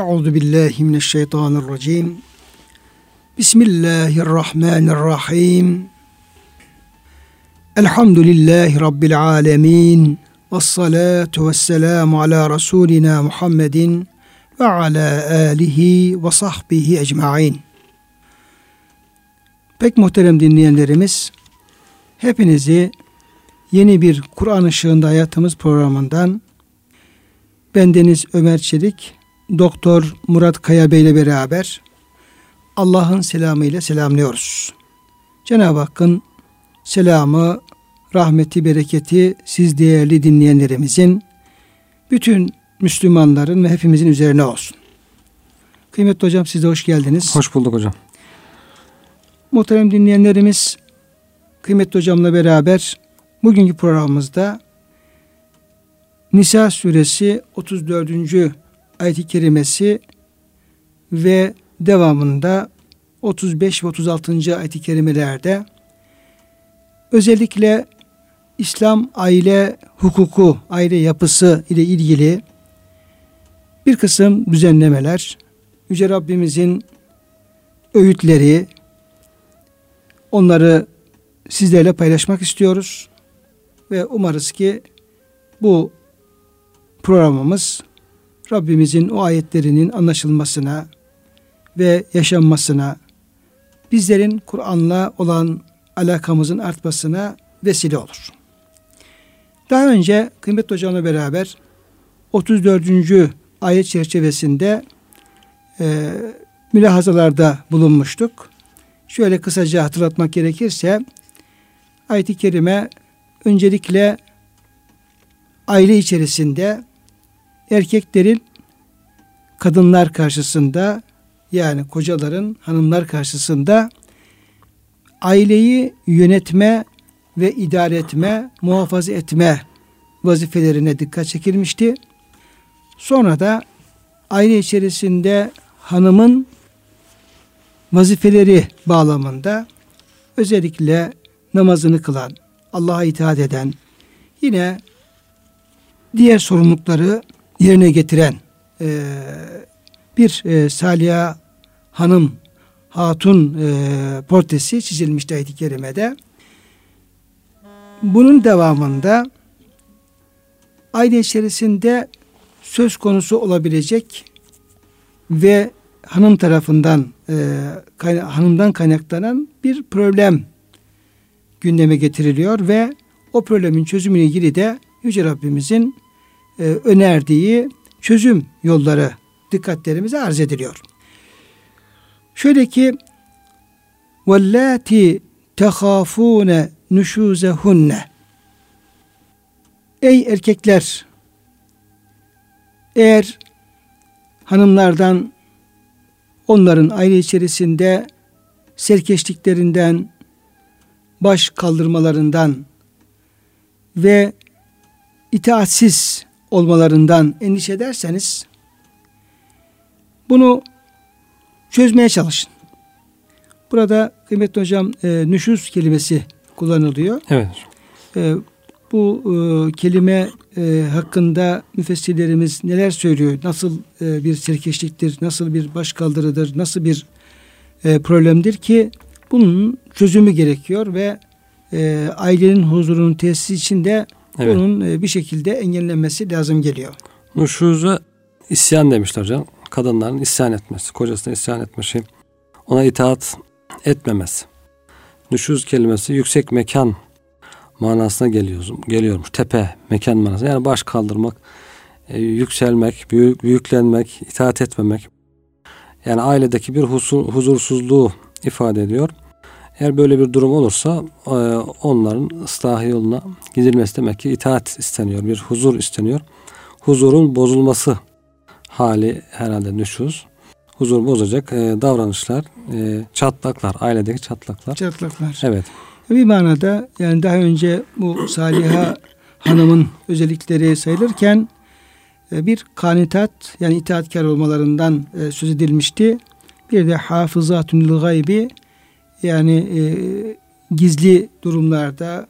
Euzu billahi mineşşeytanirracim. Bismillahirrahmanirrahim. Elhamdülillahi rabbil alamin. Ves salatu vesselamu ala rasulina Muhammedin ve ala alihi ve sahbihi ecmaîn. Pek muhterem dinleyenlerimiz, hepinizi yeni bir Kur'an ışığında hayatımız programından bendeniz Ömer Çelik, Doktor Murat Kaya Bey ile beraber Allah'ın selamıyla selamlıyoruz. Cenab-ı Hakk'ın selamı, rahmeti, bereketi siz değerli dinleyenlerimizin, bütün Müslümanların ve hepimizin üzerine olsun. Kıymetli hocam siz de hoş geldiniz. Hoş bulduk hocam. Muhterem dinleyenlerimiz, kıymetli hocamla beraber bugünkü programımızda Nisa suresi 34. ayet-i kerimesi ve devamında 35 ve 36. ayet-i kerimelerde özellikle İslam aile hukuku, aile yapısı ile ilgili bir kısım düzenlemeler, Yüce Rabbimizin öğütleri, onları sizlerle paylaşmak istiyoruz. Ve umarız ki bu programımız Rabbimizin o ayetlerinin anlaşılmasına ve yaşanmasına, bizlerin Kur'an'la olan alakamızın artmasına vesile olur. Daha önce kıymetli hocamla beraber 34. ayet çerçevesinde e, mülahazalarda bulunmuştuk. Şöyle kısaca hatırlatmak gerekirse ayet-i kerime öncelikle aile içerisinde erkeklerin kadınlar karşısında yani kocaların hanımlar karşısında aileyi yönetme ve idare etme, muhafaza etme vazifelerine dikkat çekilmişti. Sonra da aile içerisinde hanımın vazifeleri bağlamında özellikle namazını kılan, Allah'a itaat eden, yine diğer sorumlulukları yerine getiren e, bir e, Saliha Hanım Hatun e, portresi çizilmişti ayet-i kerimede. Bunun devamında aile içerisinde söz konusu olabilecek ve hanım tarafından e, kayna, hanımdan kaynaklanan bir problem gündeme getiriliyor ve o problemin çözümüyle ilgili de Yüce Rabbimizin e, önerdiği çözüm yolları dikkatlerimize arz ediliyor. Şöyle ki وَاللَّاتِ تَخَافُونَ نُشُوزَهُنَّ Ey erkekler eğer hanımlardan onların aile içerisinde serkeşliklerinden, baş kaldırmalarından ve itaatsiz olmalarından endişe ederseniz bunu çözmeye çalışın. Burada kıymetli hocam e, nüşuz kelimesi kullanılıyor. Evet. E, bu e, kelime e, hakkında müfessirlerimiz neler söylüyor? Nasıl e, bir serkeşliktir, nasıl bir başkaldırıdır, nasıl bir e, problemdir ki bunun çözümü gerekiyor ve e, ailenin huzurunun tesisi için de evet. bunun e, bir şekilde engellenmesi lazım geliyor. Nuşuza isyan demişler hocam. Kadınların isyan etmesi, kocasına isyan etmesi, ona itaat etmemesi. Nüşuz kelimesi yüksek mekan manasına geliyor, geliyormuş. Tepe, mekan manasına. Yani baş kaldırmak, e, yükselmek, büyük, büyüklenmek, itaat etmemek. Yani ailedeki bir huzur, huzursuzluğu ifade ediyor. Eğer böyle bir durum olursa e, onların ıslahı yoluna gidilmesi demek ki itaat isteniyor, bir huzur isteniyor. Huzurun bozulması hali herhalde nüşuz. Huzur bozacak e, davranışlar, e, çatlaklar, ailedeki çatlaklar. Çatlaklar. Evet. Bir manada yani daha önce bu Saliha Hanım'ın özellikleri sayılırken bir kanitat yani itaatkar olmalarından söz edilmişti. Bir de hafızatun gaybi yani e, gizli durumlarda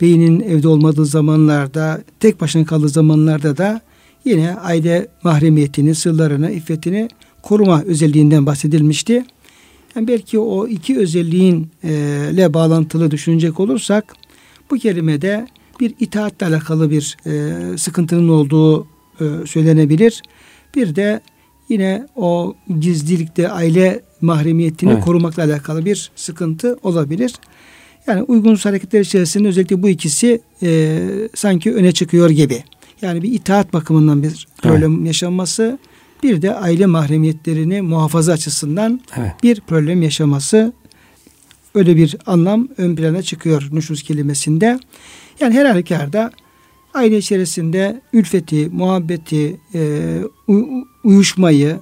beynin evde olmadığı zamanlarda tek başına kaldığı zamanlarda da yine aile mahremiyetini, sırlarını, iffetini koruma özelliğinden bahsedilmişti. Yani belki o iki özelliğinle bağlantılı düşünecek olursak bu kelimede bir itaatle alakalı bir e, sıkıntının olduğu e, söylenebilir. Bir de yine o gizlilikte aile mahremiyetini evet. korumakla alakalı bir sıkıntı olabilir. Yani uygunsuz hareketler içerisinde özellikle bu ikisi e, sanki öne çıkıyor gibi. Yani bir itaat bakımından bir problem evet. yaşanması, bir de aile mahremiyetlerini muhafaza açısından evet. bir problem yaşaması öyle bir anlam ön plana çıkıyor nüşuz kelimesinde. Yani her halükarda aile içerisinde ülfeti, muhabbeti, e, uyuşmayı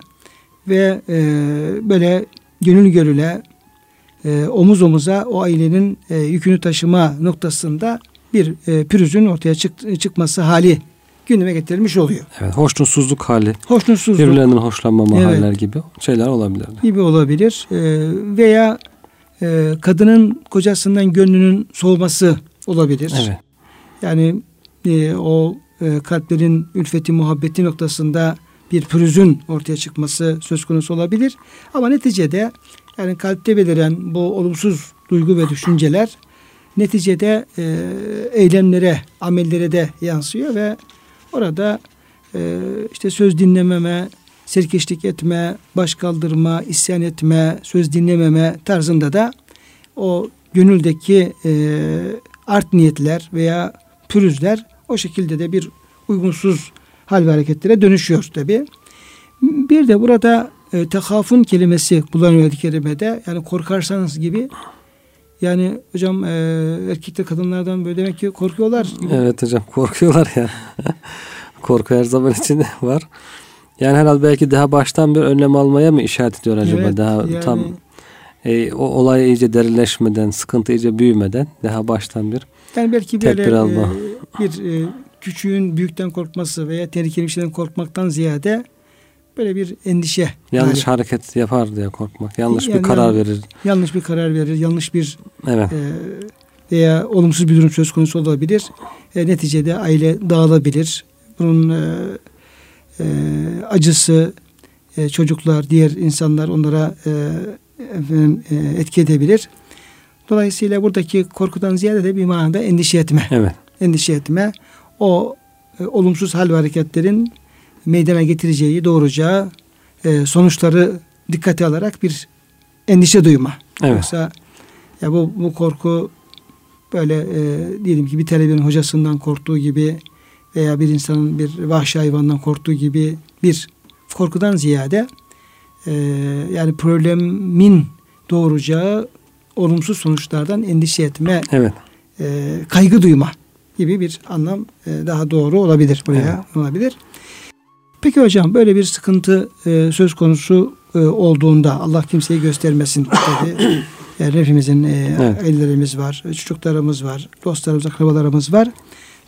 ve e, böyle gönül gönüle e, omuz omuza o ailenin e, yükünü taşıma noktasında bir e, pürüzün ortaya çık, çıkması hali gündeme getirilmiş oluyor. Evet, hoşnutsuzluk hali. Hoşnutsuzluk. Birbirlerinden hoşlanmama evet. haller gibi şeyler olabilir. Gibi olabilir. E, veya e, kadının kocasından gönlünün soğuması olabilir. Evet. Yani e, o e, kalplerin ülfeti, muhabbeti noktasında bir pürüzün ortaya çıkması söz konusu olabilir. Ama neticede yani kalpte beliren bu olumsuz duygu ve düşünceler neticede e, eylemlere, amellere de yansıyor ve orada e, işte söz dinlememe, serkeşlik etme, baş kaldırma, isyan etme, söz dinlememe tarzında da o gönüldeki e, art niyetler veya pürüzler o şekilde de bir uygunsuz hal ve hareketlere dönüşüyor tabi. Bir de burada e, tekafun kelimesi kullanılıyor kelimede. Yani korkarsanız gibi. Yani hocam e, erkekler kadınlardan böyle demek ki korkuyorlar. Gibi. Evet hocam korkuyorlar ya. Korku her zaman içinde var. Yani herhalde belki daha baştan bir önlem almaya mı işaret ediyor acaba? Evet, daha yani, tam e, o olay iyice derinleşmeden, sıkıntı iyice büyümeden daha baştan bir yani belki böyle tedbir alma. E, bir e, küçüğün büyükten korkması veya tehlikeli bir şeyden korkmaktan ziyade böyle bir endişe. Yanlış hali. hareket yapar diye korkmak. Yanlış yani, bir karar verir. Yanlış bir karar verir. Yanlış bir evet. e, veya olumsuz bir durum söz konusu olabilir. E, neticede aile dağılabilir. Bunun e, e, acısı e, çocuklar, diğer insanlar onlara e, efendim, e, etki edebilir. Dolayısıyla buradaki korkudan ziyade de bir manada endişe etme. Evet. Endişe etme. O e, olumsuz hal ve hareketlerin meydana getireceği, doğuracağı e, sonuçları dikkate alarak bir endişe duyma. Evet. Yoksa ya bu, bu korku böyle e, diyelim ki bir televizyonun hocasından korktuğu gibi veya bir insanın bir vahşi hayvandan korktuğu gibi bir korkudan ziyade e, yani problemin doğuracağı olumsuz sonuçlardan endişe etme, evet. e, kaygı duyma gibi bir anlam e, daha doğru olabilir buraya evet. olabilir. Peki hocam böyle bir sıkıntı e, söz konusu e, olduğunda Allah kimseyi göstermesin tabii. yani hepimizin evet. ellerimiz var, çocuklarımız var, dostlarımız, akrabalarımız var.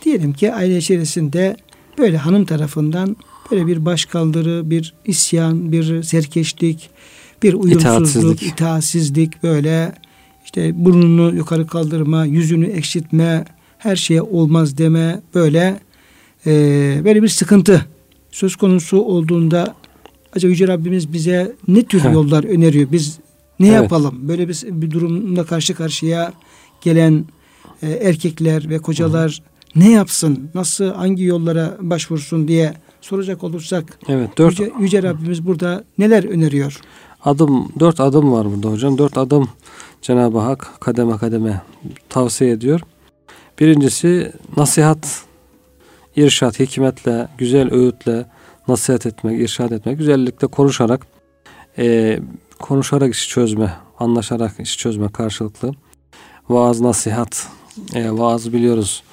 Diyelim ki aile içerisinde böyle hanım tarafından böyle bir başkaldırı, bir isyan, bir serkeşlik, bir uyumsuzluk, itaatsizlik, itaatsizlik böyle işte burnunu yukarı kaldırma, yüzünü ekşitme, her şeye olmaz deme böyle e, böyle bir sıkıntı söz konusu olduğunda acaba Yüce Rabbimiz bize ne tür yollar öneriyor? Biz ne evet. yapalım? Böyle bir, bir durumla karşı karşıya gelen e, erkekler ve kocalar Hı. ne yapsın? Nasıl hangi yollara başvursun diye soracak olursak evet, dört, Yüce, Yüce Rabbimiz burada neler öneriyor? Adım dört adım var burada hocam. Dört adım Cenab-ı Hak kademe kademe tavsiye ediyor. Birincisi nasihat irşat, hikmetle, güzel öğütle nasihat etmek, irşat etmek, güzellikle konuşarak e, konuşarak işi çözme, anlaşarak işi çözme karşılıklı. Vaaz, nasihat, e, vaaz biliyoruz.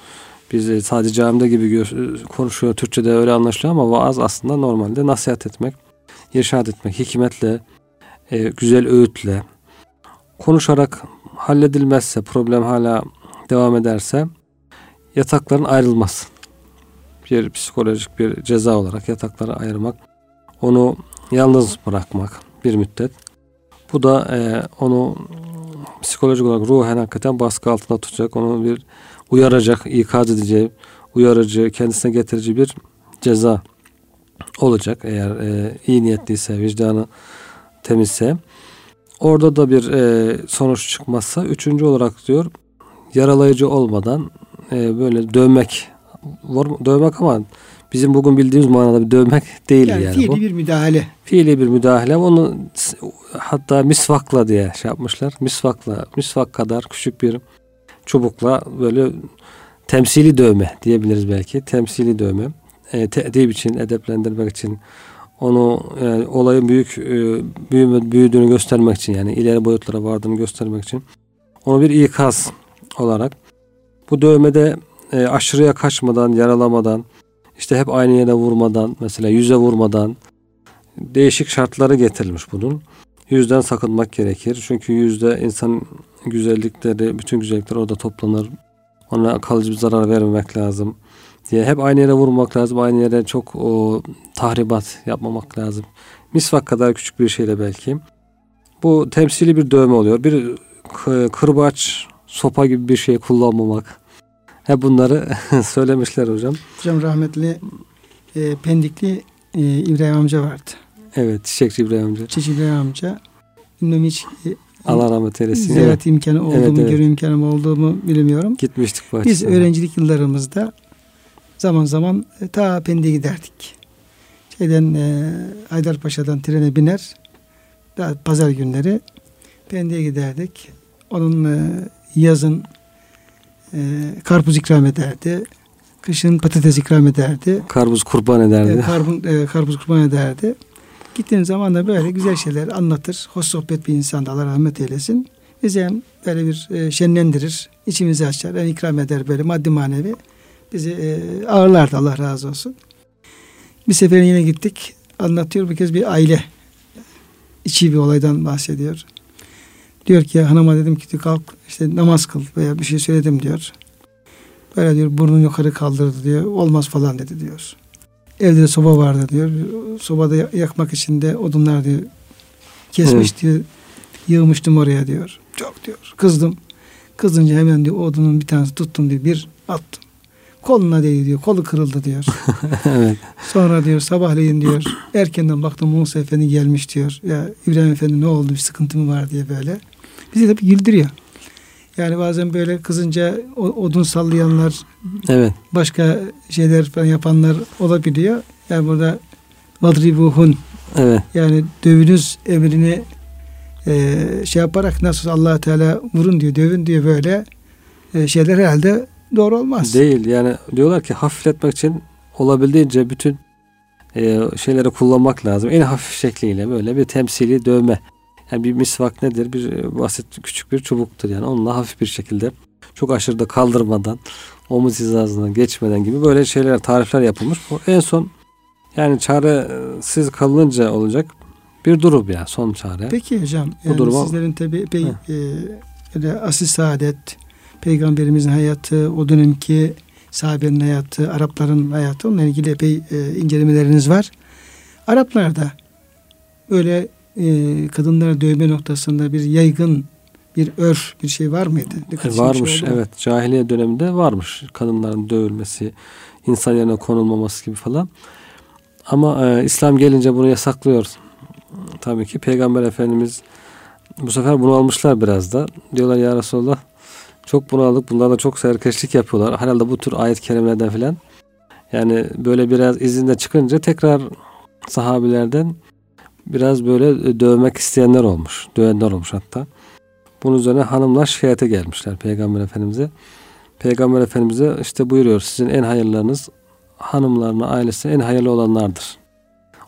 Biz sadece camide gibi konuşuyor, Türkçe'de öyle anlaşılıyor ama vaaz aslında normalde nasihat etmek, irşad etmek, hikmetle, e, güzel öğütle, konuşarak halledilmezse, problem hala devam ederse yatakların ayrılması bir psikolojik bir ceza olarak yataklara ayırmak, onu yalnız bırakmak bir müddet. Bu da e, onu psikolojik olarak ruhen hakikaten baskı altında tutacak, onu bir uyaracak, ikaz edici, uyarıcı, kendisine getirici bir ceza olacak eğer e, iyi niyetliyse, vicdanı temizse. Orada da bir e, sonuç çıkmazsa üçüncü olarak diyor yaralayıcı olmadan e, böyle dövmek var dövmek ama bizim bugün bildiğimiz manada bir dövmek değil yani, yani fiili bu. bir müdahale. Fiili bir müdahale. Onu hatta misvakla diye şey yapmışlar. Misvakla, misvak kadar küçük bir çubukla böyle temsili dövme diyebiliriz belki. Temsili dövme. E, teedip için, edeplendirmek için onu yani e, olayın büyük e, büyüme, büyüdüğünü göstermek için yani ileri boyutlara vardığını göstermek için onu bir ikaz olarak bu dövmede e, aşırıya kaçmadan, yaralamadan, işte hep aynı yere vurmadan, mesela yüze vurmadan değişik şartları getirilmiş bunun. Yüzden sakınmak gerekir. Çünkü yüzde insan güzellikleri, bütün güzellikler orada toplanır. Ona kalıcı bir zarar vermemek lazım diye hep aynı yere vurmak lazım. Aynı yere çok o tahribat yapmamak lazım. Misvak kadar küçük bir şeyle belki. Bu temsili bir dövme oluyor. Bir kırbaç, sopa gibi bir şey kullanmamak. Hep bunları söylemişler hocam. Hocam rahmetli e, Pendikli e, İbrahim amca vardı. Evet, Çiçekçi İbrahim amca. Çiçekçi İbrahim amca. Bilmem hiç e, Allah rahmet eylesin. Ziyaret evet. imkanı oldu evet, mu, evet. görü imkanı oldu mu bilmiyorum. Gitmiştik bahçesine. Biz öğrencilik yıllarımızda zaman zaman e, ta Pendik'e giderdik. Şeyden e, Haydarpaşa'dan trene biner. Daha pazar günleri Pendik'e giderdik. Onun e, yazın e, karpuz ikram ederdi. Kışın patates ikram ederdi. Karpuz kurban ederdi. E, karbun, e, karpuz kurban ederdi. Gittiğim zaman da böyle güzel şeyler anlatır. Hoş sohbet bir insan da Allah rahmet eylesin. Bize böyle bir e, şenlendirir. içimizi açar. Yani ikram eder böyle maddi manevi. Bizi e, ağırlardı Allah razı olsun. Bir sefer yine gittik. Anlatıyor bir kez bir aile içi bir olaydan bahsediyor. Diyor ki hanıma dedim ki kalk işte namaz kıl veya bir şey söyledim diyor. Böyle diyor burnunu yukarı kaldırdı diyor. Olmaz falan dedi diyor. Evde de soba vardı diyor. Sobada yakmak için de odunlar diyor kesmiş diyor. Yığmıştım oraya diyor. Çok diyor. Kızdım. Kızınca hemen diyor odunun bir tanesi tuttum diyor. Bir attım. Koluna değdi diyor. Kolu kırıldı diyor. evet. Sonra diyor sabahleyin diyor erkenden baktım Musa Efendi gelmiş diyor. Ya İbrahim Efendi ne oldu bir sıkıntı mı var diye böyle. Bizi tabii güldürüyor. Yani bazen böyle kızınca odun sallayanlar, evet. başka şeyler falan yapanlar olabiliyor. Yani burada vadribuhun evet. yani dövünüz emrini e, şey yaparak nasıl allah Teala vurun diyor, dövün diyor böyle e, şeyler herhalde doğru olmaz. Değil yani diyorlar ki hafifletmek için olabildiğince bütün e, şeyleri kullanmak lazım. En hafif şekliyle böyle bir temsili dövme yani bir misvak nedir? Bir e, basit küçük bir çubuktur yani. Onunla hafif bir şekilde çok aşırı da kaldırmadan omuz hizasından geçmeden gibi böyle şeyler tarifler yapılmış. Bu en son yani çaresiz kalınca olacak bir durum ya son çare. Peki hocam Bu yani duruma, sizlerin tabi epey e, asil saadet peygamberimizin hayatı o dönemki sahabenin hayatı Arapların hayatı onunla ilgili epey e, incelemeleriniz var. Araplarda böyle e, kadınlara dövme noktasında bir yaygın bir örf bir şey var mıydı? Dikkat varmış şey evet. Cahiliye döneminde varmış kadınların dövülmesi, insan yerine konulmaması gibi falan. Ama e, İslam gelince bunu yasaklıyor. Tabii ki Peygamber Efendimiz bu sefer bunu almışlar biraz da. Diyorlar ya Resulallah çok bunu aldık. Bunlar da çok serkeşlik yapıyorlar. Herhalde bu tür ayet kerimelerden filan. Yani böyle biraz izinde çıkınca tekrar sahabilerden biraz böyle e, dövmek isteyenler olmuş. Dövenler olmuş hatta. Bunun üzerine hanımlar şikayete gelmişler Peygamber Efendimiz'e. Peygamber Efendimiz'e işte buyuruyor sizin en hayırlarınız hanımlarına, ailesine en hayırlı olanlardır.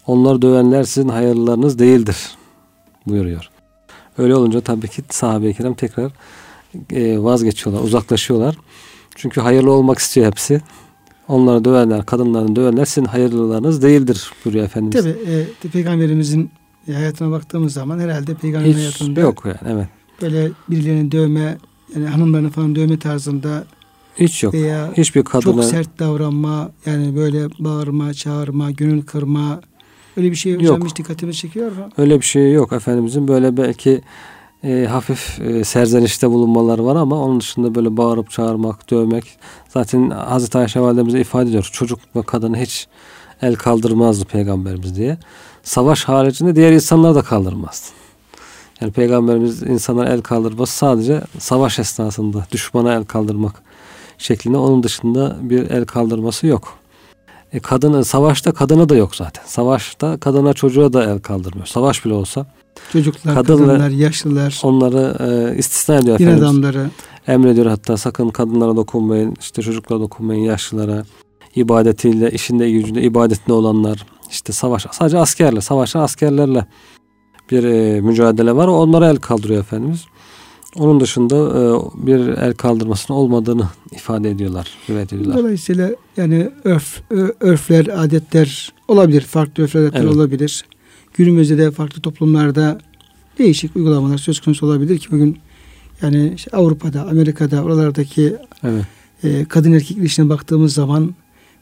Onları dövenler sizin hayırlılarınız değildir buyuruyor. Öyle olunca tabii ki sahabe-i kiram tekrar e, vazgeçiyorlar, uzaklaşıyorlar. Çünkü hayırlı olmak istiyor hepsi. Onları dövenler, kadınlarını dövenler sizin hayırlılarınız değildir buyuruyor Efendimiz. Tabi e, Peygamberimizin hayatına baktığımız zaman herhalde Peygamberin Hiç hayatında yok yani evet. Böyle birilerini dövme, yani hanımlarını falan dövme tarzında hiç yok. Veya Hiçbir kadına çok sert davranma, yani böyle bağırma, çağırma, gönül kırma öyle bir şey yok. hiç dikkatimi çekiyor mu? Öyle bir şey yok Efendimizin böyle belki e, hafif e, serzenişte bulunmalar var ama onun dışında böyle bağırıp çağırmak, dövmek zaten Hazreti Ayşe validemize ifade ediyor. Çocuk ve kadını hiç el kaldırmazdı peygamberimiz diye. Savaş haricinde diğer insanlar da kaldırmazdı. Yani peygamberimiz insanlar el kaldırması sadece savaş esnasında düşmana el kaldırmak şeklinde onun dışında bir el kaldırması yok. E kadını savaşta kadına da yok zaten. Savaşta kadına çocuğa da el kaldırmıyor. Savaş bile olsa çocuklar, kadın kadınlar, yaşlılar onları e, istisna ediyor din Efendimiz. adamları emrediyor hatta sakın kadınlara dokunmayın, işte çocuklara dokunmayın, yaşlılara ibadetiyle, işinde gücünde ibadetinde olanlar, işte savaş, sadece askerle, savaşan askerlerle bir e, mücadele var. Onlara el kaldırıyor Efendimiz. Onun dışında e, bir el kaldırmasının olmadığını ifade ediyorlar, rivayet ediyorlar. Dolayısıyla yani örf, örfler, adetler olabilir. Farklı örfler, adetler evet. olabilir. Günümüzde de farklı toplumlarda değişik uygulamalar söz konusu olabilir ki bugün yani işte Avrupa'da, Amerika'da oralardaki evet. e, kadın erkek ilişkine baktığımız zaman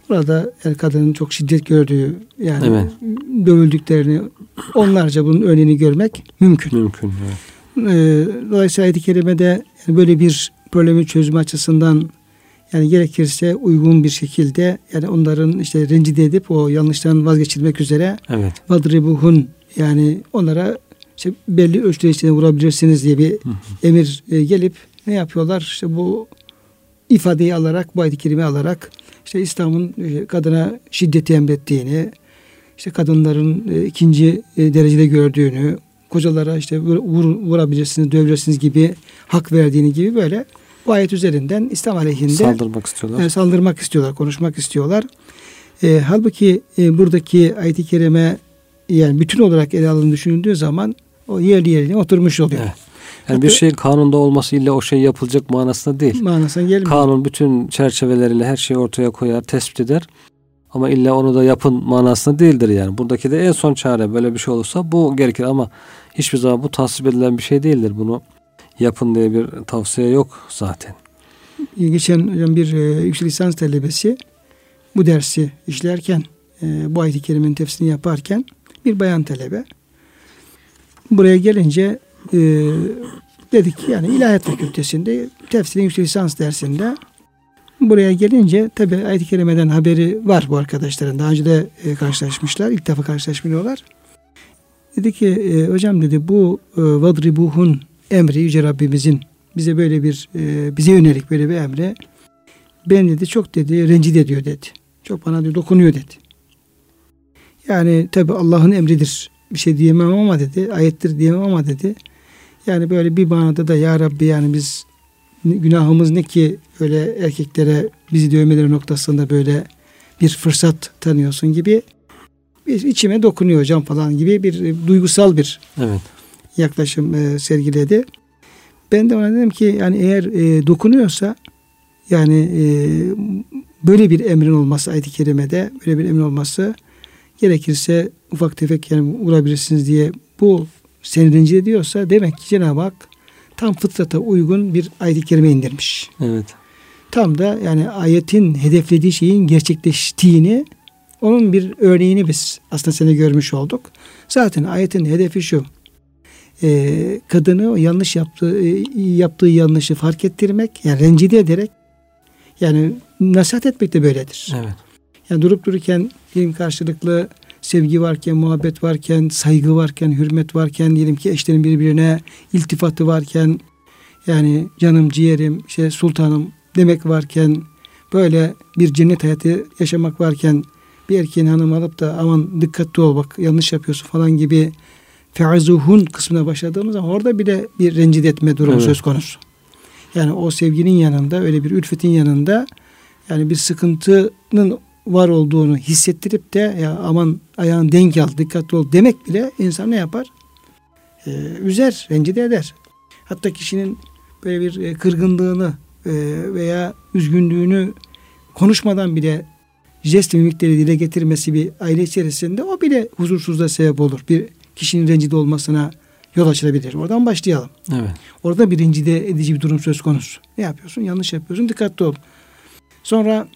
burada el kadının çok şiddet gördüğü yani evet. dövüldüklerini onlarca bunun örneğini görmek mümkün. Mümkün. Evet. E, dolayısıyla ayet-i kerimede yani böyle bir problemi çözme açısından yani gerekirse uygun bir şekilde yani onların işte rencide edip o yanlıştan vazgeçirmek üzere evet. vadribuhun yani onlara işte belli ölçüler içinde vurabilirsiniz diye bir emir e, gelip ne yapıyorlar? İşte bu ifadeyi alarak, bu ayet-i kerime alarak işte İslam'ın e, kadına şiddeti emrettiğini, işte kadınların e, ikinci e, derecede gördüğünü, kocalara işte vur, vurabilirsiniz, dövebilirsiniz gibi hak verdiğini gibi böyle bu ayet üzerinden İslam aleyhinde saldırmak istiyorlar. E, saldırmak istiyorlar, konuşmak istiyorlar. E, halbuki e, buradaki ayet-i kerime yani bütün olarak ele alındığını düşünüldüğü zaman o yerli yerine oturmuş oluyor. Evet. Yani bir şey kanunda olması ile o şey yapılacak manasında değil. Manasına gelmiyor. Kanun bütün çerçeveleriyle her şeyi ortaya koyar, tespit eder. Ama illa onu da yapın manasında değildir yani. Buradaki de en son çare böyle bir şey olursa bu gerekir ama hiçbir zaman bu tasvip edilen bir şey değildir. Bunu yapın diye bir tavsiye yok zaten. Geçen hocam bir e, yüksek lisans talebesi bu dersi işlerken e, bu ayet-i kerimenin tefsirini yaparken bir bayan talebe buraya gelince e, dedik yani ilahiyat fakültesinde tefsirin yüksek lisans dersinde buraya gelince tabi ayet-i kerimeden haberi var bu arkadaşların. Daha önce de e, karşılaşmışlar. ilk defa karşılaşmıyorlar. Dedi ki e, hocam dedi bu e, vadribuhun emri Yüce Rabbimizin bize böyle bir e, bize yönelik böyle bir emri ben dedi çok dedi rencide ediyor dedi. Çok bana dedi, dokunuyor dedi. Yani tabi Allah'ın emridir bir şey diyemem ama dedi. Ayettir diyemem ama dedi. Yani böyle bir manada da ya Rabbi yani biz günahımız ne ki öyle erkeklere bizi dövmeleri noktasında böyle bir fırsat tanıyorsun gibi bir içime dokunuyor hocam falan gibi bir duygusal bir evet. Yaklaşım e, sergiledi. Ben de ona dedim ki yani eğer e, dokunuyorsa yani e, böyle bir emrin olması ayet-i kerimede böyle bir emrin olması gerekirse ufak tefek yani vurabilirsiniz diye bu seni rencide ediyorsa demek ki Cenab-ı Hak tam fıtrata uygun bir ayet-i kerime indirmiş. Evet. Tam da yani ayetin hedeflediği şeyin gerçekleştiğini onun bir örneğini biz aslında seni görmüş olduk. Zaten ayetin hedefi şu. E, kadını yanlış yaptığı e, yaptığı yanlışı fark ettirmek, yani rencide ederek yani nasihat etmek de böyledir. Evet. Yani durup dururken diyelim karşılıklı sevgi varken, muhabbet varken, saygı varken, hürmet varken, diyelim ki eşlerin birbirine iltifatı varken, yani canım, ciğerim, şey sultanım demek varken, böyle bir cennet hayatı yaşamak varken, bir erkeğin hanım alıp da aman dikkatli ol bak yanlış yapıyorsun falan gibi feazuhun kısmına başladığımız zaman orada bile bir rencide etme durumu evet. söz konusu. Yani o sevginin yanında öyle bir ülfetin yanında yani bir sıkıntının var olduğunu hissettirip de ya aman ayağın denk al dikkatli ol demek bile insan ne yapar? Ee, üzer, rencide eder. Hatta kişinin böyle bir e, kırgınlığını e, veya üzgünlüğünü konuşmadan bile jest mimikleri dile getirmesi bir aile içerisinde o bile huzursuzluğa sebep olur. Bir kişinin rencide olmasına yol açılabilir. Oradan başlayalım. Evet. Orada bir rencide edici bir durum söz konusu. Ne yapıyorsun? Yanlış yapıyorsun. Dikkatli ol. Sonra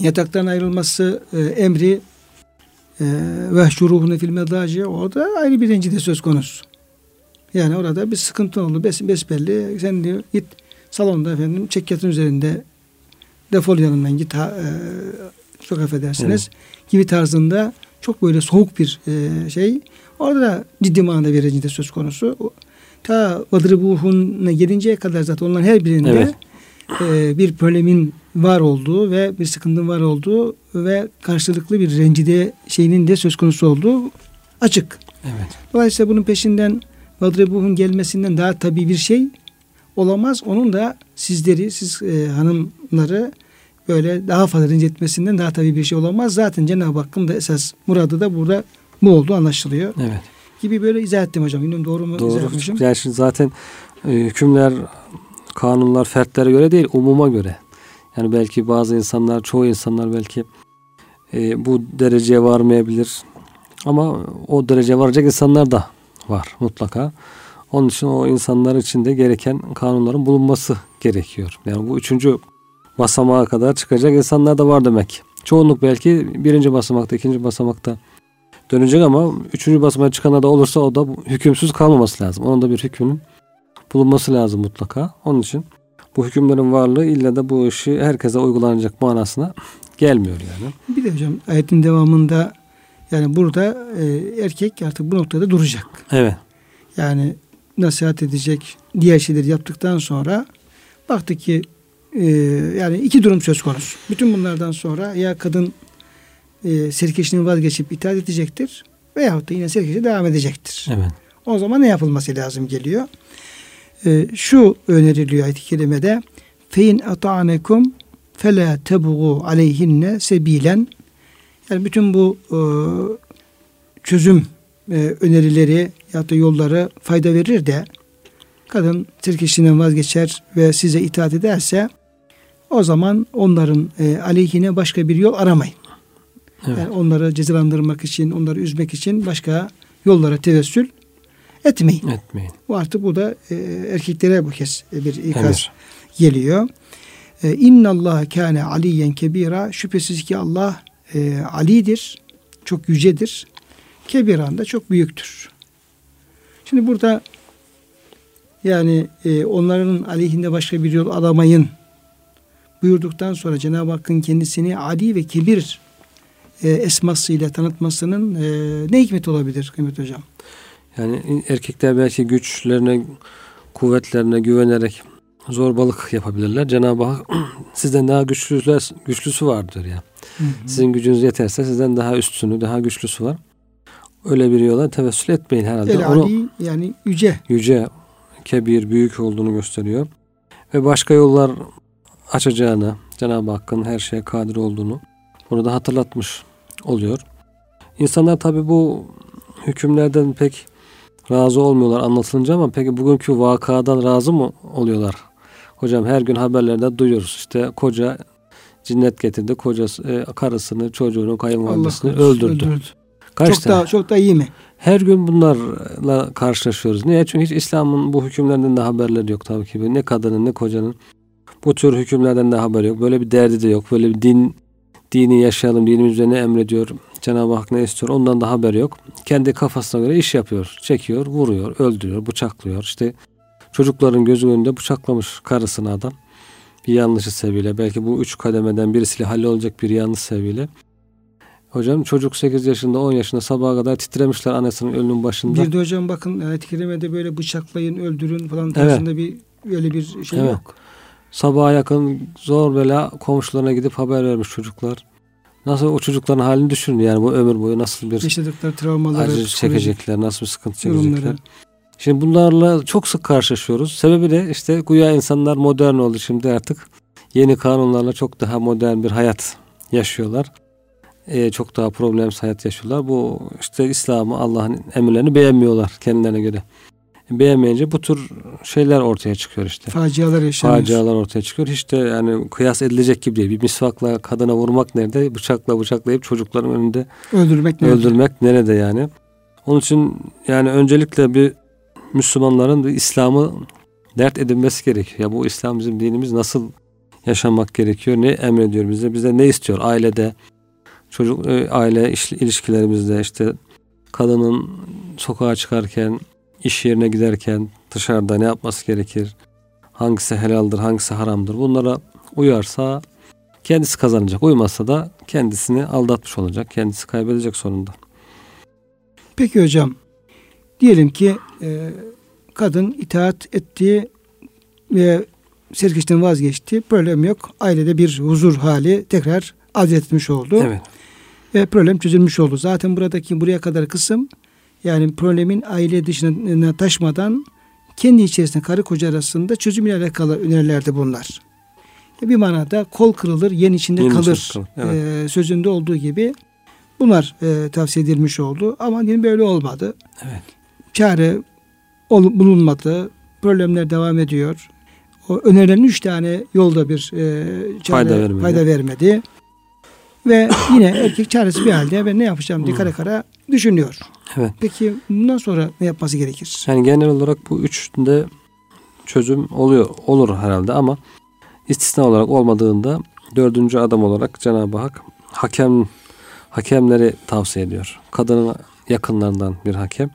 yataktan ayrılması e, emri e, ve şuruhune fil medaci o da ayrı bir rencide söz konusu. Yani orada bir sıkıntı oldu. Bes, besbelli. Sen diyor git salonda efendim çekyatın üzerinde defol yanımdan git ha, e, çok affedersiniz gibi tarzında çok böyle soğuk bir e, şey. Orada da ciddi manada bir rencide söz konusu. Ta Vadribuhun'a gelinceye kadar zaten onların her birinde Evet. e, bir problemin var olduğu ve bir sıkıntının var olduğu ve karşılıklı bir rencide şeyinin de söz konusu olduğu açık. Evet. Dolayısıyla bunun peşinden Vadribuhun gelmesinden daha tabii bir şey olamaz. Onun da sizleri, siz e, hanımları böyle daha fazla rencide etmesinden daha tabii bir şey olamaz. Zaten Cenab-ı Hakk'ın da esas muradı da burada bu olduğu anlaşılıyor. Evet. Gibi böyle izah ettim hocam. Bilmiyorum doğru mu izah Doğru. etmişim? Yani şimdi zaten e, hükümler, kanunlar fertlere göre değil, umuma göre. Yani belki bazı insanlar, çoğu insanlar belki e, bu dereceye varmayabilir. Ama o dereceye varacak insanlar da var mutlaka. Onun için o insanlar için de gereken kanunların bulunması gerekiyor. Yani bu üçüncü basamağa kadar çıkacak insanlar da var demek. Çoğunluk belki birinci basamakta, ikinci basamakta dönecek ama üçüncü basamağa çıkanlar da olursa o da hükümsüz kalmaması lazım. Onun da bir hükmünün bulunması lazım mutlaka. Onun için bu hükümlerin varlığı illa da bu işi herkese uygulanacak manasına gelmiyor yani. Bir de hocam ayetin devamında yani burada e, erkek artık bu noktada duracak. Evet. Yani nasihat edecek diğer şeyleri yaptıktan sonra baktı ki e, yani iki durum söz konusu. Bütün bunlardan sonra ya kadın e, serkeşliğini vazgeçip itaat edecektir veyahut da yine serkeşe devam edecektir. Evet. O zaman ne yapılması lazım geliyor? E, şu öneriliyor ayet-i kerimede fein ata'anekum fela tebuğu aleyhinne sebilen yani bütün bu e, çözüm e, önerileri ya da yolları fayda verir de kadın sirkeşliğinden vazgeçer ve size itaat ederse o zaman onların e, aleyhine başka bir yol aramayın. Evet. Yani onları cezalandırmak için, onları üzmek için başka yollara tevessül etmeyin. Etmeyin. Bu artık bu da e, erkeklere bu kez bir ikaz Emir. geliyor. E, İnna Allah kâne aliyen kebira. Şüphesiz ki Allah e, alidir, çok yücedir. Kebiran da çok büyüktür. Şimdi burada yani e, onların aleyhinde başka bir yol aramayın buyurduktan sonra Cenab-ı Hakk'ın kendisini Ali ve Kebir e, esmasıyla tanıtmasının e, ne hikmet olabilir kıymet hocam? Yani erkekler belki güçlerine, kuvvetlerine güvenerek zorbalık yapabilirler. Cenab-ı Hak sizden daha güçlüler, güçlüsü vardır ya. Hı hı. Sizin gücünüz yeterse sizden daha üstünü, daha güçlüsü var. Öyle bir yola tevessül etmeyin herhalde. El Onu Ali yani yüce. yüce, kebir, büyük olduğunu gösteriyor. Ve başka yollar açacağını, Cenab-ı Hakk'ın her şeye kadir olduğunu bunu da hatırlatmış oluyor. İnsanlar tabi bu hükümlerden pek razı olmuyorlar anlatılınca ama peki bugünkü vakadan razı mı oluyorlar? Hocam her gün haberlerde duyuyoruz işte koca cinnet getirdi, kocası, e, karısını, çocuğunu, kayınvalidesini korusun, öldürdü. Kaç çok tane? daha çok da iyi mi? Her gün bunlarla karşılaşıyoruz. Niye? Çünkü hiç İslam'ın bu hükümlerinden de haberleri yok tabii ki. Ne kadının ne kocanın bu tür hükümlerden de haberi yok. Böyle bir derdi de yok. Böyle bir din dini yaşayalım, dinimiz bize ne emrediyor, Cenab-ı Hak ne istiyor ondan da haber yok. Kendi kafasına göre iş yapıyor. Çekiyor, vuruyor, öldürüyor, bıçaklıyor. İşte çocukların gözü önünde bıçaklamış karısını adam. Bir yanlışı sebebiyle. Belki bu üç kademeden birisiyle hallolacak bir yanlış sebebiyle. Hocam çocuk 8 yaşında 10 yaşında sabaha kadar titremişler annesinin ölünün başında. Bir de hocam bakın ayet-i kerimede böyle bıçaklayın, öldürün falan tarzında bir öyle bir şey Evet. yok. Sabaha yakın zor bela komşularına gidip haber vermiş çocuklar. Nasıl o çocukların halini düşünün yani bu ömür boyu nasıl bir Yaşadıkları travmaları, acı çekecekler, nasıl bir sıkıntı yorumları. çekecekler. Şimdi bunlarla çok sık karşılaşıyoruz. Sebebi de işte güya insanlar modern oldu şimdi artık. Yeni kanunlarla çok daha modern bir hayat yaşıyorlar. Ee, çok daha problemsiz hayat yaşıyorlar. Bu işte İslam'ı Allah'ın emirlerini beğenmiyorlar kendilerine göre. Beğenmeyince bu tür şeyler ortaya çıkıyor işte. Facialar yaşanıyor. Facialar ortaya çıkıyor. Hiç de yani kıyas edilecek gibi değil. Bir misvakla kadına vurmak nerede? Bıçakla bıçaklayıp çocukların önünde Öldürmek ne? öldürmek nerede yani? Onun için yani öncelikle bir Müslümanların da İslam'ı dert edinmesi gerekiyor. Ya bu İslam bizim dinimiz nasıl yaşamak gerekiyor? Ne emrediyor bize? Bize ne istiyor? Ailede, çocuk e, aile iş- ilişkilerimizde işte kadının sokağa çıkarken, iş yerine giderken dışarıda ne yapması gerekir? Hangisi helaldir, hangisi haramdır? Bunlara uyarsa Kendisi kazanacak. Uymazsa da kendisini aldatmış olacak. Kendisi kaybedecek sonunda. Peki hocam. Diyelim ki e, kadın itaat etti ve serkeşten vazgeçti. Problem yok. Ailede bir huzur hali tekrar adetmiş oldu. Evet. Ve problem çözülmüş oldu. Zaten buradaki buraya kadar kısım yani problemin aile dışına taşmadan kendi içerisinde karı koca arasında çözümüyle alakalı önerilerdi bunlar. Bir manada kol kırılır, yen içinde Yen kalır içinde kalır, evet. e, sözünde olduğu gibi bunlar e, tavsiye edilmiş oldu. Ama yine böyle olmadı. Evet. Çare ol, bulunmadı. Problemler devam ediyor. O önerilen üç tane yolda bir e, çare, Fayda vermedi. fayda vermedi. Ve yine erkek çaresi bir halde ben ne yapacağım diye kara kara düşünüyor. Evet. Peki bundan sonra ne yapması gerekir? Yani genel olarak bu üçünde çözüm oluyor olur herhalde ama istisna olarak olmadığında dördüncü adam olarak Cenab-ı Hak hakem hakemleri tavsiye ediyor. Kadının yakınlarından bir hakem,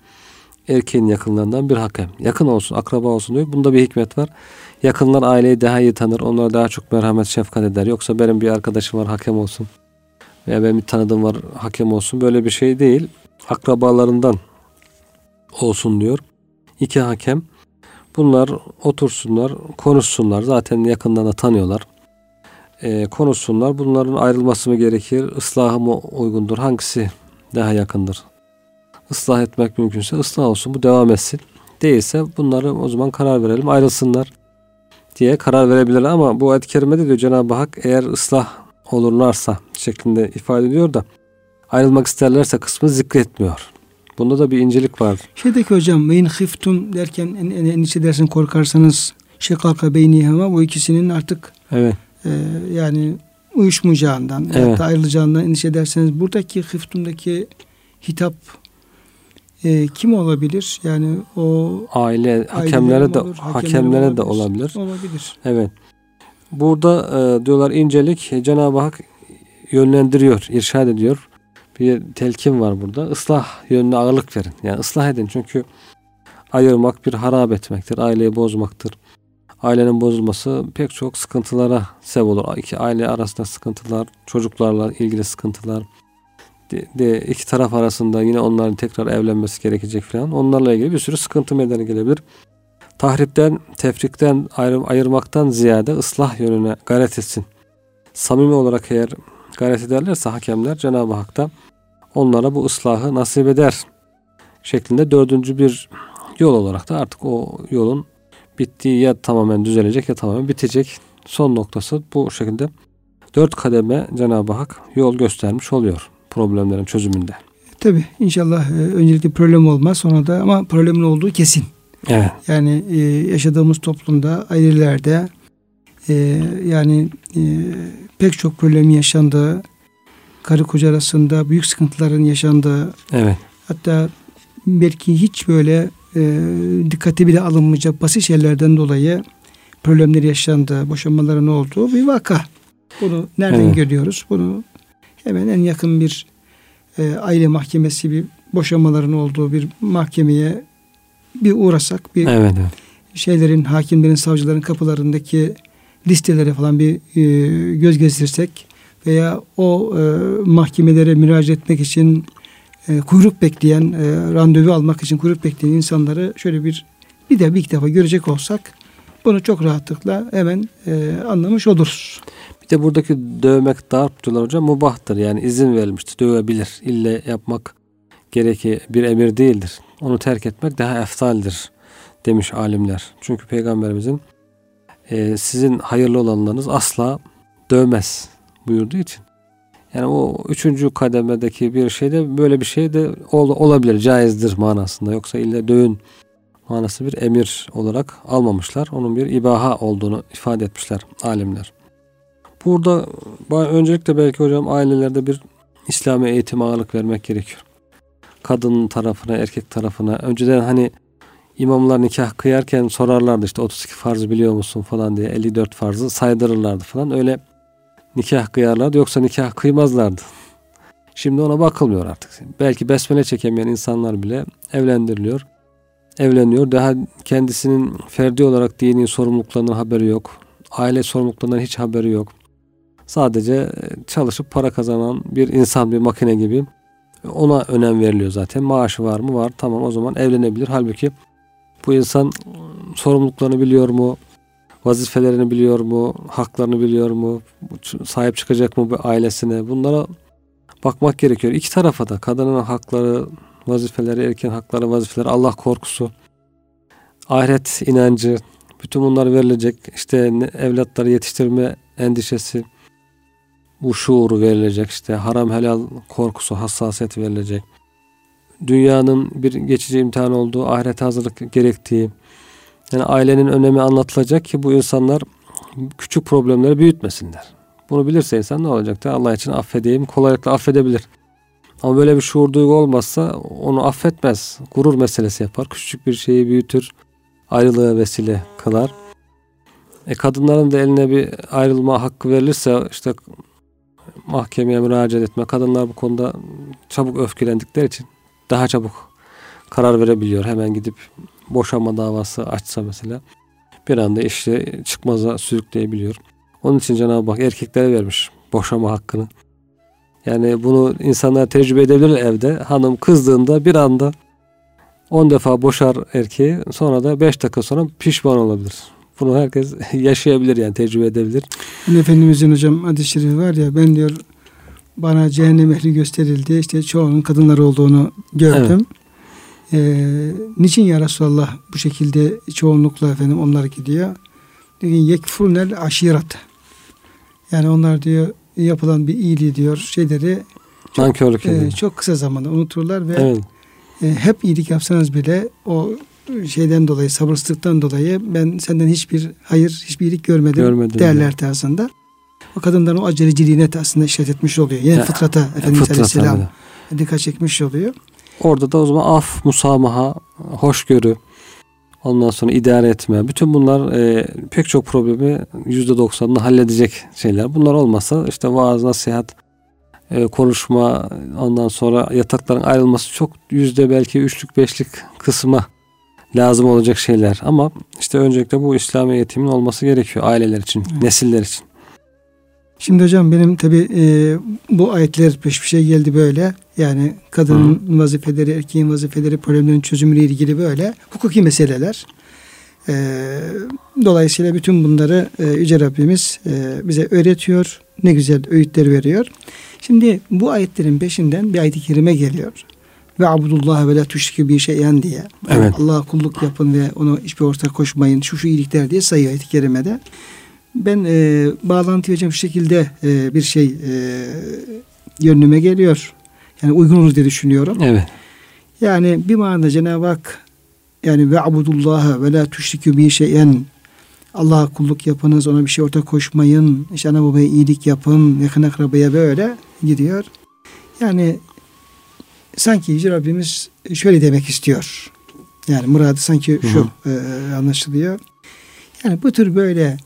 erkeğin yakınlarından bir hakem. Yakın olsun, akraba olsun diyor. Bunda bir hikmet var. Yakınlar aileyi daha iyi tanır. Onlara daha çok merhamet, şefkat eder. Yoksa benim bir arkadaşım var hakem olsun. Veya benim bir tanıdığım var hakem olsun. Böyle bir şey değil. Akrabalarından olsun diyor. İki hakem. Bunlar otursunlar, konuşsunlar. Zaten yakından da tanıyorlar. Ee, konuşsunlar. Bunların ayrılması mı gerekir? Islahı mı uygundur? Hangisi daha yakındır? Islah etmek mümkünse ıslah olsun. Bu devam etsin. Değilse bunları o zaman karar verelim. Ayrılsınlar diye karar verebilirler. Ama bu ayet-i kerimede diyor Cenab-ı Hak eğer ıslah olurlarsa şeklinde ifade ediyor da ayrılmak isterlerse kısmı zikretmiyor. Bunda da bir incelik var. Şeydeki hocam ve in hiftum derken en, en, endişe edersin korkarsanız şekaka beynihama bu ikisinin artık Evet. e, yani uyuşmayacağından Evet. ayrılacağından endişe ederseniz buradaki hiftumdaki hitap e, kim olabilir? Yani o Aile hakemlere de olur, hakemler hakemlere mi de olabilir. Olabilir. Evet. Burada e, diyorlar incelik Cenab-ı Hak yönlendiriyor, irşad ediyor. Bir telkin var burada. Islah yönüne ağırlık verin. Yani ıslah edin çünkü ayırmak bir harap etmektir. Aileyi bozmaktır. Ailenin bozulması pek çok sıkıntılara sebep olur. İki aile arasında sıkıntılar, çocuklarla ilgili sıkıntılar, de, de iki taraf arasında yine onların tekrar evlenmesi gerekecek falan. Onlarla ilgili bir sürü sıkıntı meydana gelebilir. Tahripten, tefrikten, ayrı, ayırmaktan ziyade ıslah yönüne gayret etsin. Samimi olarak eğer gayret ederlerse hakemler Cenab-ı Hak da onlara bu ıslahı nasip eder şeklinde dördüncü bir yol olarak da artık o yolun bittiği ya tamamen düzelecek ya tamamen bitecek. Son noktası bu şekilde dört kademe Cenab-ı Hak yol göstermiş oluyor problemlerin çözümünde. Tabi inşallah e, öncelikle problem olmaz sonra da ama problemin olduğu kesin. Evet. Yani e, yaşadığımız toplumda ailelerde e, yani e, pek çok problemin yaşandığı, karı koca arasında büyük sıkıntıların yaşandığı, Evet. hatta belki hiç böyle e, dikkate bile alınmayacak basit şeylerden dolayı problemler yaşandığı, boşanmaların olduğu bir vaka. Bunu nereden Evet. görüyoruz? Bunu hemen en yakın bir e, aile mahkemesi bir boşanmaların olduğu bir mahkemeye bir uğrasak, bir Evet. evet. şeylerin, hakimlerin, savcıların kapılarındaki listelere falan bir e, göz gezdirsek veya o e, mahkemelere müracaat etmek için e, kuyruk bekleyen, e, randevu almak için kuyruk bekleyen insanları şöyle bir bir de bir iki defa görecek olsak bunu çok rahatlıkla hemen e, anlamış oluruz. Bir de buradaki dövmek darp diyorlar hocam mubahtır. Yani izin verilmiştir. Dövebilir. İlle yapmak gereki bir emir değildir. Onu terk etmek daha eftaldir demiş alimler. Çünkü peygamberimizin e, sizin hayırlı olanlarınız asla dövmez buyurduğu için. Yani o üçüncü kademedeki bir şeyde böyle bir şey de ol- olabilir, caizdir manasında. Yoksa ille dövün manası bir emir olarak almamışlar. Onun bir ibaha olduğunu ifade etmişler alimler. Burada öncelikle belki hocam ailelerde bir İslami eğitim ağırlık vermek gerekiyor. Kadın tarafına, erkek tarafına. Önceden hani imamlar nikah kıyarken sorarlardı işte 32 farzı biliyor musun falan diye 54 farzı saydırırlardı falan. Öyle nikah kıyarlardı yoksa nikah kıymazlardı. Şimdi ona bakılmıyor artık. Belki besmele çekemeyen insanlar bile evlendiriliyor. Evleniyor. Daha kendisinin ferdi olarak dini sorumluluklarından haberi yok. Aile sorumluluklarından hiç haberi yok. Sadece e, çalışıp para kazanan bir insan, bir makine gibi ona önem veriliyor zaten. Maaşı var mı? Var. Tamam o zaman evlenebilir. Halbuki bu insan sorumluluklarını biliyor mu? Vazifelerini biliyor mu? Haklarını biliyor mu? Sahip çıkacak mı bu ailesine? Bunlara bakmak gerekiyor. İki tarafa da kadının hakları, vazifeleri, erken hakları, vazifeleri, Allah korkusu, ahiret inancı, bütün bunlar verilecek. İşte evlatları yetiştirme endişesi, bu şuuru verilecek. İşte haram helal korkusu, hassasiyet verilecek. Dünyanın bir geçici imtihan olduğu, ahiret hazırlık gerektiği, yani ailenin önemi anlatılacak ki bu insanlar küçük problemleri büyütmesinler. Bunu bilirse insan ne olacak da Allah için affedeyim kolaylıkla affedebilir. Ama böyle bir şuur duygu olmazsa onu affetmez. Gurur meselesi yapar. Küçük bir şeyi büyütür. Ayrılığa vesile kılar. E kadınların da eline bir ayrılma hakkı verilirse işte mahkemeye müracaat etme. Kadınlar bu konuda çabuk öfkelendikleri için daha çabuk karar verebiliyor. Hemen gidip boşanma davası açsa mesela bir anda işte çıkmaza sürükleyebiliyor. Onun için Cenab-ı Hak erkeklere vermiş boşama hakkını. Yani bunu insanlar tecrübe edebilir evde. Hanım kızdığında bir anda 10 defa boşar erkeği sonra da 5 dakika sonra pişman olabilir. Bunu herkes yaşayabilir yani tecrübe edebilir. Efendimizin hocam hadis-i şerifi var ya ben diyor bana cehennem ehli gösterildi. İşte çoğunun kadınlar olduğunu gördüm. Evet. Ee, niçin ya Resulallah bu şekilde çoğunlukla efendim onlar gidiyor? Diyor yekfurnel aşirat. Yani onlar diyor yapılan bir iyiliği diyor şeyleri çok, e, çok kısa zamanda unuturlar ve evet. e, hep iyilik yapsanız bile o şeyden dolayı sabırsızlıktan dolayı ben senden hiçbir hayır hiçbir iyilik görmedim, görmedim derler yani. tarzında. O kadınların o aceleciliğine aslında işaret etmiş oluyor. Yani ya, fıtrata Efendimiz fıtrat, Aleyhisselam evet. dikkat çekmiş oluyor. Orada da o zaman af, musamaha, hoşgörü, ondan sonra idare etme. Bütün bunlar e, pek çok problemi yüzde doksanını halledecek şeyler. Bunlar olmasa işte vaaz, nasihat, e, konuşma, ondan sonra yatakların ayrılması çok yüzde belki üçlük beşlik kısma lazım olacak şeyler. Ama işte öncelikle bu İslam eğitimin olması gerekiyor aileler için, evet. nesiller için. Şimdi hocam benim tabi e, bu ayetler peş bir şey geldi böyle. Yani kadının Hı. vazifeleri, erkeğin vazifeleri, problemlerin çözümüyle ilgili böyle hukuki meseleler. E, dolayısıyla bütün bunları e, Yüce Rabbimiz e, bize öğretiyor. Ne güzel öğütler veriyor. Şimdi bu ayetlerin peşinden bir ayet-i kerime geliyor. Ve abudullah ve la tüşrikü bir şeyen diye. Evet. Allah'a kulluk yapın ve onu hiçbir ortak koşmayın. Şu şu iyilikler diye sayıyor ayet-i kerimede. Ben e, bağlantı hocam şu şekilde e, bir şey e, yönüme geliyor. Yani uygun olur diye düşünüyorum. Evet. Yani bir manada Cenab-ı Hak yani ve abudullaha ve la tüşrikü bir şeyen Allah'a kulluk yapınız, ona bir şey ortak koşmayın, işte ana babaya iyilik yapın, yakın akrabaya böyle gidiyor. Yani sanki Yüce Rabbimiz şöyle demek istiyor. Yani muradı sanki şu hı hı. E, anlaşılıyor. Yani bu tür böyle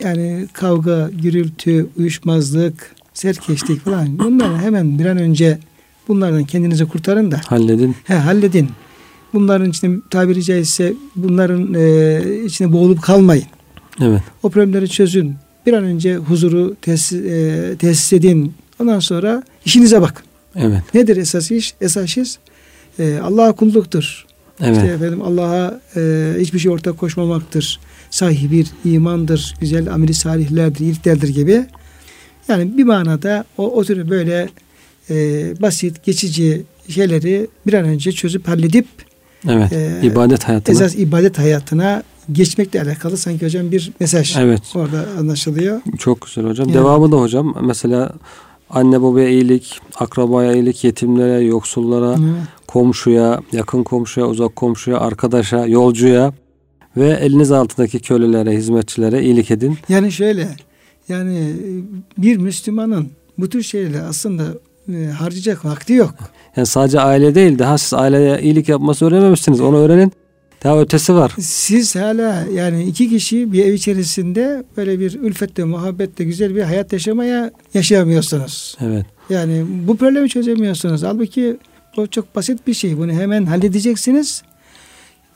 yani kavga, gürültü, uyuşmazlık, serkeşlik falan bunları hemen bir an önce bunlardan kendinizi kurtarın da. Halledin. He, halledin. Bunların içinde tabiri caizse bunların e, içine boğulup kalmayın. Evet. O problemleri çözün. Bir an önce huzuru tesis, e, tesis edin. Ondan sonra işinize bak. Evet. Nedir esas iş? Esas iş e, Allah'a kulluktur. Evet. İşte efendim Allah'a e, hiçbir şey ortak koşmamaktır sahihi bir imandır, güzel ameli salihlerdir, iyiliklerdir gibi. Yani bir manada o, o tür böyle e, basit, geçici şeyleri bir an önce çözüp halledip evet, e, ibadet hayatına esas ibadet hayatına geçmekle alakalı sanki hocam bir mesaj evet. orada anlaşılıyor. Çok güzel hocam. Yani, Devamı da hocam mesela anne babaya iyilik, akrabaya iyilik, yetimlere, yoksullara, evet. komşuya, yakın komşuya, uzak komşuya, arkadaşa, yolcuya ve eliniz altındaki kölelere, hizmetçilere iyilik edin. Yani şöyle, yani bir Müslümanın bu tür şeyleri aslında e, harcayacak vakti yok. Yani sadece aile değil, daha siz aileye iyilik yapması öğrenmemişsiniz. Onu öğrenin. Daha ötesi var. Siz hala yani iki kişi bir ev içerisinde böyle bir ülfette, muhabbette güzel bir hayat yaşamaya yaşayamıyorsunuz. Evet. Yani bu problemi çözemiyorsunuz. Halbuki bu çok basit bir şey. Bunu hemen halledeceksiniz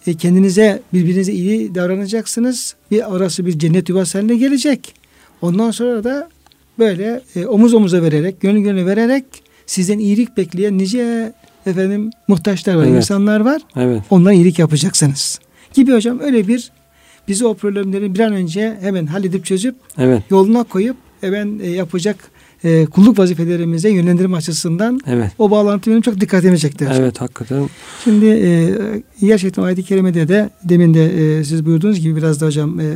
e, kendinize birbirinize iyi davranacaksınız. Bir arası bir cennet yuvası haline gelecek. Ondan sonra da böyle e, omuz omuza vererek, gönül gönül vererek sizden iyilik bekleyen nice efendim muhtaçlar var, Evet. insanlar var. Evet. Onlara iyilik yapacaksınız. Gibi hocam öyle bir bizi o problemleri bir an önce hemen halledip çözüp Evet. yoluna koyup hemen e, yapacak e, kulluk vazifelerimize yönlendirme açısından Evet. o bağlantı benim çok dikkatimi çekti. Evet hakikaten. Şimdi e, gerçekten ayet-i kerimede de demin de e, siz buyurduğunuz gibi biraz da hocam e,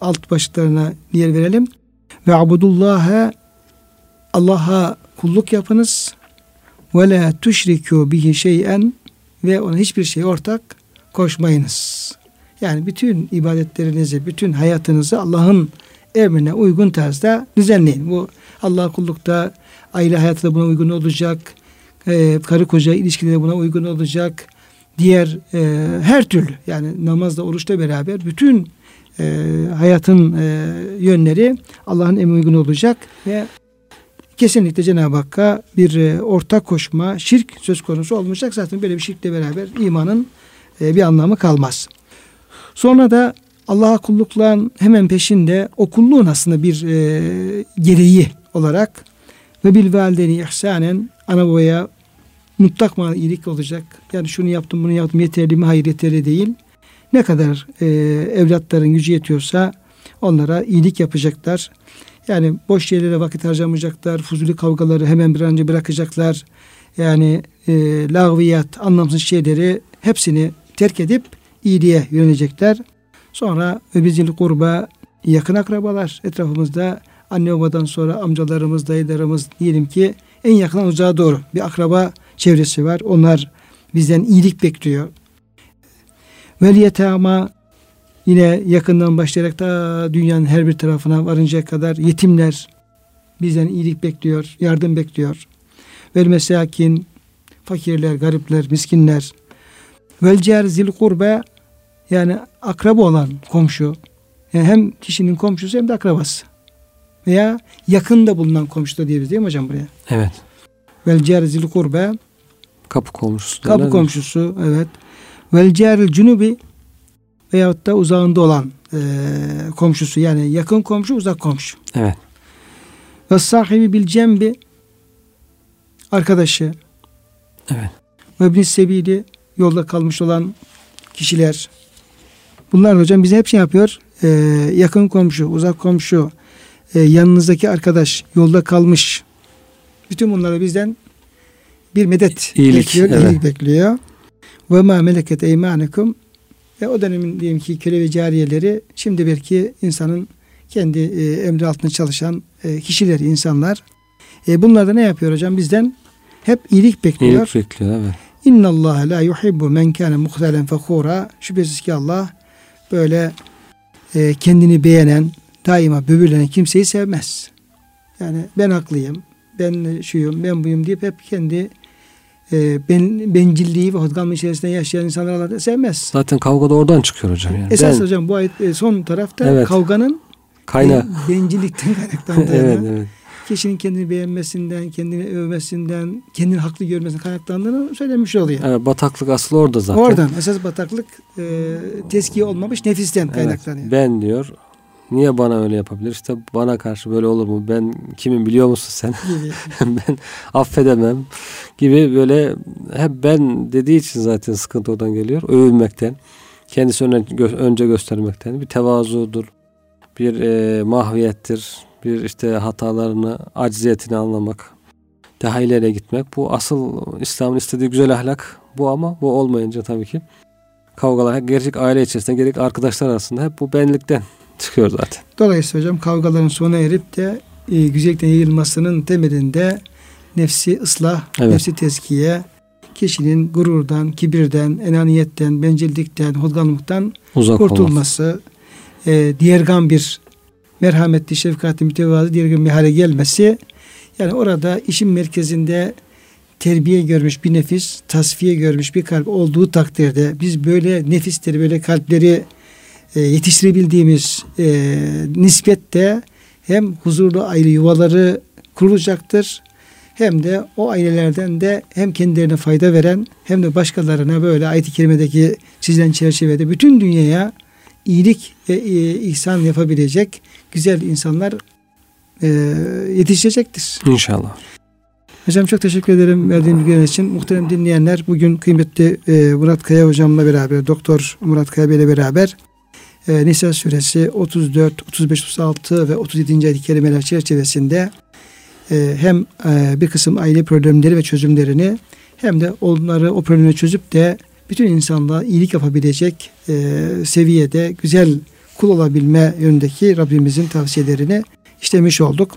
alt başlıklarına yer verelim. Ve abudullaha Allah'a kulluk yapınız ve la tuşriku bihi şey'en ve ona hiçbir şey ortak koşmayınız. Yani bütün ibadetlerinizi, bütün hayatınızı Allah'ın emrine uygun tarzda düzenleyin. Bu Allah kullukta aile hayatı da buna uygun olacak. E, karı koca ilişkileri buna uygun olacak. Diğer e, her türlü yani namazla oruçla beraber bütün e, hayatın e, yönleri Allah'ın emri uygun olacak ve kesinlikle Cenab-ı Hakk'a bir e, ortak koşma, şirk söz konusu olmayacak. Zaten böyle bir şirkle beraber imanın e, bir anlamı kalmaz. Sonra da Allah'a kullukların hemen peşinde o kulluğun aslında bir e, gereği olarak ve bil valideni ihsanen ana babaya mutlak manada iyilik olacak. Yani şunu yaptım bunu yaptım yeterli mi? Hayır yeterli değil. Ne kadar e, evlatların gücü yetiyorsa onlara iyilik yapacaklar. Yani boş yerlere vakit harcamayacaklar. Fuzuli kavgaları hemen bir an önce bırakacaklar. Yani e, lağviyat, anlamsız şeyleri hepsini terk edip iyiliğe yönelecekler. Sonra öbizil kurba yakın akrabalar etrafımızda anne babadan sonra amcalarımız, dayılarımız diyelim ki en yakın uzağa doğru bir akraba çevresi var. Onlar bizden iyilik bekliyor. Vel yetama yine yakından başlayarak da dünyanın her bir tarafına varıncaya kadar yetimler bizden iyilik bekliyor, yardım bekliyor. Vel mesakin fakirler, garipler, miskinler. Vel cer zil kurbe yani akraba olan komşu. Yani hem kişinin komşusu hem de akrabası. Veya yakında bulunan komşu da diyebiliriz değil mi hocam buraya? Evet. Vel cer zil kurbe Kapı komşusu. Kapı komşusu evet. Vel ceril cunubi veyahut da uzağında olan e, komşusu yani yakın komşu uzak komşu. Evet. Ve sahibi bil cembi arkadaşı Evet. ve ibn sebili yolda kalmış olan kişiler. Bunlar hocam bize hep şey yapıyor. E, yakın komşu, uzak komşu, e, yanınızdaki arkadaş, yolda kalmış. Bütün bunlara bizden bir medet İyilik, bekliyor, evet. iyilik bekliyor. Ve ma meleket eymanukum ve o dönemin diyelim ki köle ve cariyeleri şimdi belki insanın kendi e, emri altında çalışan e, kişiler, insanlar. E, bunlar da ne yapıyor hocam? Bizden hep iyilik bekliyor. İyilik bekliyor. Evet. İnna Allah la yuhibbu men kana muhtalen fakhura. Şüphesiz ki Allah böyle e, kendini beğenen, daima böbürlenen kimseyi sevmez. Yani ben haklıyım, ben şuyum, ben buyum deyip hep kendi e, ben, bencilliği ve hodgamlığı içerisinde yaşayan insanlar Allah sevmez. Zaten kavga da oradan çıkıyor hocam. Yani. Esas Ben- hocam bu ayet e, son tarafta Evet. kavganın kaynağı. e, bencillikten kaynaklandığını, evet, evet. kişinin kendini beğenmesinden, kendini övmesinden, kendini haklı görmesinden kaynaklandığını söylemiş oluyor. Evet, bataklık aslı orada zaten. Oradan esas bataklık e, teskiye olmamış nefisten Evet, kaynaklanıyor. ben diyor. Niye bana öyle yapabilir? İşte bana karşı böyle olur mu? Ben kimim biliyor musun sen? Ben affedemem gibi böyle hep ben dediği için zaten sıkıntı oradan geliyor. Övünmekten, kendisi öne, gö- önce göstermekten bir tevazudur, bir e, mahviyettir, bir işte hatalarını, acziyetini anlamak, daha ileri gitmek. Bu asıl İslam'ın istediği güzel ahlak bu ama bu olmayınca tabii ki kavgalar gerçek aile içerisinde gerek arkadaşlar arasında hep bu benlikten çıkıyor zaten. Dolayısıyla hocam kavgaların sona erip de e, güzellikten yayılmasının temelinde nefsi ıslah, Evet. nefsi tezkiye, kişinin gururdan, kibirden, enaniyetten, bencillikten, hodgamlıktan Uzak olmak. kurtulması, e, diğergan bir merhametli, şefkatli, mütevazı diğergan bir hale gelmesi. Yani orada işin merkezinde terbiye görmüş bir nefis, tasfiye görmüş bir kalp olduğu takdirde biz böyle nefisleri, böyle kalpleri e, yetiştirebildiğimiz e, nispette hem huzurlu aile yuvaları kurulacaktır hem de o ailelerden de hem kendilerine fayda veren hem de başkalarına böyle ayet-i kerimedeki çizilen çerçevede bütün dünyaya iyilik ve e, ihsan yapabilecek güzel insanlar e, yetişecektir. İnşallah. Hocam çok teşekkür ederim verdiğim bilgiler için. Muhterem dinleyenler bugün kıymetli e, Murat Kaya hocamla beraber, Doktor Murat Kaya ile beraber e, Nisa suresi 34, 35, 36 ve 37. ayet-i çerçevesinde e, hem e, bir kısım aile problemleri ve çözümlerini hem de onları o problemi çözüp de bütün insanlığa iyilik yapabilecek e, seviyede güzel kul olabilme yönündeki Rabbimizin tavsiyelerini işlemiş olduk.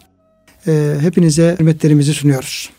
E, hepinize hürmetlerimizi sunuyoruz.